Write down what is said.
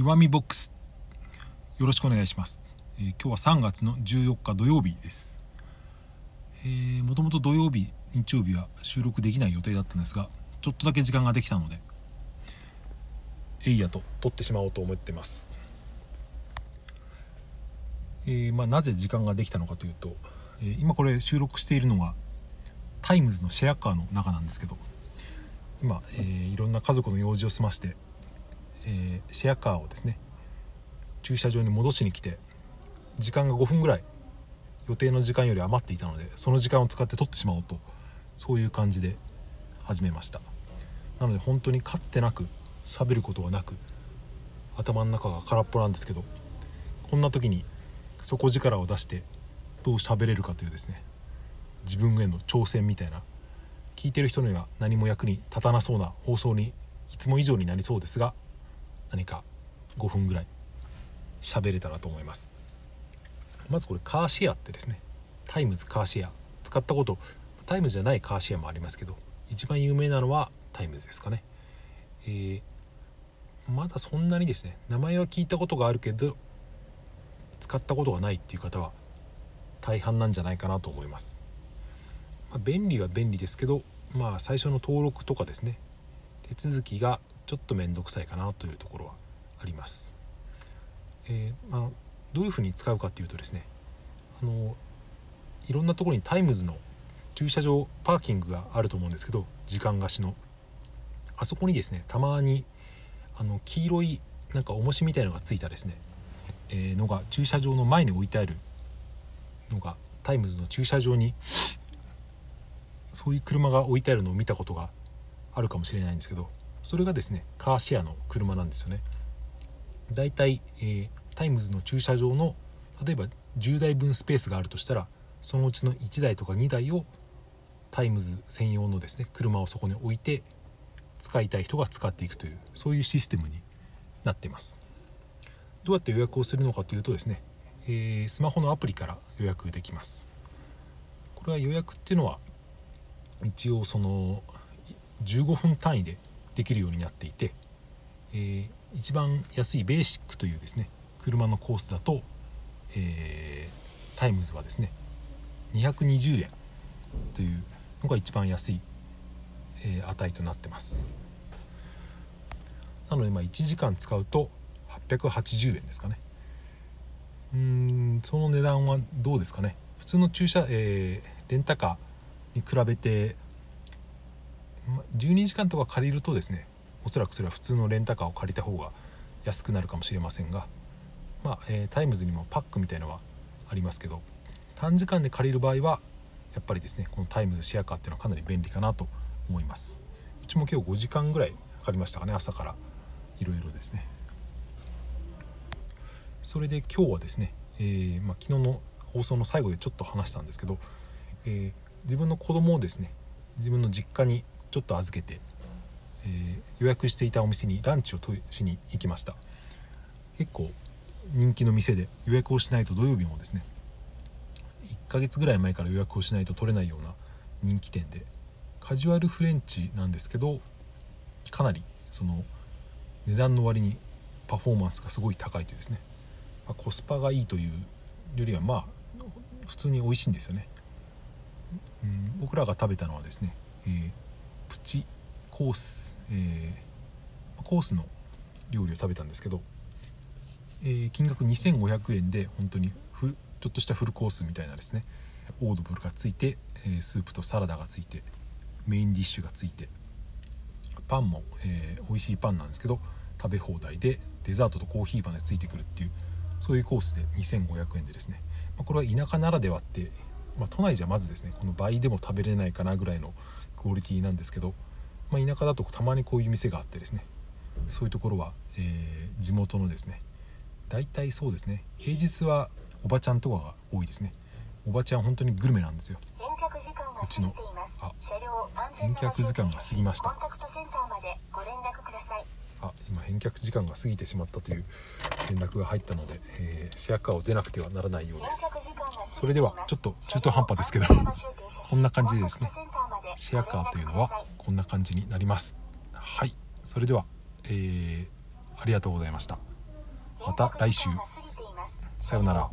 岩見ボックス。よろしくお願いします、えー今日は3月の14日土曜日です。えーもともと土曜日日曜日は収録できない予定だったんですがちょっとだけ時間ができたのでえいやと撮ってしまおうと思ってます。えーまあ、なぜ時間ができたのかというと、えー今これ収録しているのがタイムズのシェアカーの中なんですけど今、えーいろんな家族の用事を済まして、えーシェアカーをですね駐車場に戻しに来て時間が5分ぐらい予定の時間より余っていたのでその時間を使って撮ってしまおうとそういう感じで始めました。なので本当にかってなく喋ることはなく頭の中が空っぽなんですけどこんな時に底力を出してどう喋れるかというですね自分への挑戦みたいな聞いてる人には何も役に立たなそうな放送にいつも以上になりそうですが何か5分ぐらい喋れたらと思います。まずこれカーシェアってですねタイムズカーシェア。使ったことタイムズじゃないカーシェアもありますけど一番有名なのはタイムズですかね。えーまだそんなにですね名前は聞いたことがあるけど使ったことがないっていう方は大半なんじゃないかなと思います、まあ便利は便利ですけどまあ最初の登録とかですね手続きがちょっと面倒くさいかなというところはあります、えーまあ、どういうふうに使うかっていうとですねあのいろんなところにタイムズの駐車場パーキングがあると思うんですけど時間貸しの。あそこにですねたまにあの黄色いなんか重しみたいのがついたですね、えーのが駐車場の前に置いてあるのがタイムズの駐車場にそういう車が置いてあるのを見たことがあるかもしれないんですけどそれがですねカーシェアの車なんですよね。だいたい、えータイムズの駐車場の例えば10台分スペースがあるとしたらそのうちの1台とか2台をタイムズ専用のですね車をそこに置いて使いたい人が使っていくというそういうシステムになっています。どうやって予約をするのかというとですね、えースマホのアプリから予約できます。これは予約っていうのは一応その15分単位でできるようになっていて、えー一番安いベーシックというですね車のコースだと、えータイムズはですね220円というのが一番安い、えー値となってます。なのでまあ1時間使うと880円ですかね。うんその値段はどうですかね。普通の駐車、えーレンタカーに比べて12時間とか借りるとですねおそらくそれは普通のレンタカーを借りた方が安くなるかもしれませんが、まあえータイムズにもパックみたいのはありますけど短時間で借りる場合はやっぱりですねこのタイムズシェアカーっていうのはかなり便利かなと思います。うちも今日5時間ぐらいかかりましたかね朝から。いろいろですね。それで今日はですね、えーまあ、昨日の放送の最後でちょっと話したんですけど、えー自分の子供をですね自分の実家にちょっと預けて、えー予約していたお店にランチをしに行きました。結構人気の店で予約をしないと土曜日もですね1ヶ月ぐらい前から予約をしないと取れないような人気店でカジュアルフレンチなんですけどかなりその値段の割にパフォーマンスがすごい高いというですね、まあコスパがいいというよりはまあ普通に美味しいんですよね、うん、僕らが食べたのはですね、えープチコース、えーコースの料理を食べたんですけど、えー金額2500円で本当にふちょっとしたフルコースみたいなですねオードブルがついて、えスープとサラダがついてメインディッシュがついてパンも、えー美味しいパンなんですけど食べ放題でデザートとコーヒーまでついてくるっていうそういうコースで2500円でですね、まあこれは田舎ならではって、まあ都内じゃまずですねこの倍でも食べれないかなぐらいのクオリティなんですけど、まあ、田舎だとたまにこういう店があってですねそういうところは、えー地元のですね大体そうですね平日はおばちゃんとかが多いですね。おばちゃん本当にグルメなんですよ。返却時間が過ぎています。あ返却時間が過ぎました。あ今返却時間が過ぎてしまったという連絡が入ったので、えーシェアカーを出なくてはならないようです。それではちょっと中途半端ですけどこんな感じでですねシェアカーというのはこんな感じになります。はい。それでは、えーありがとうございました。また来週。さようなら。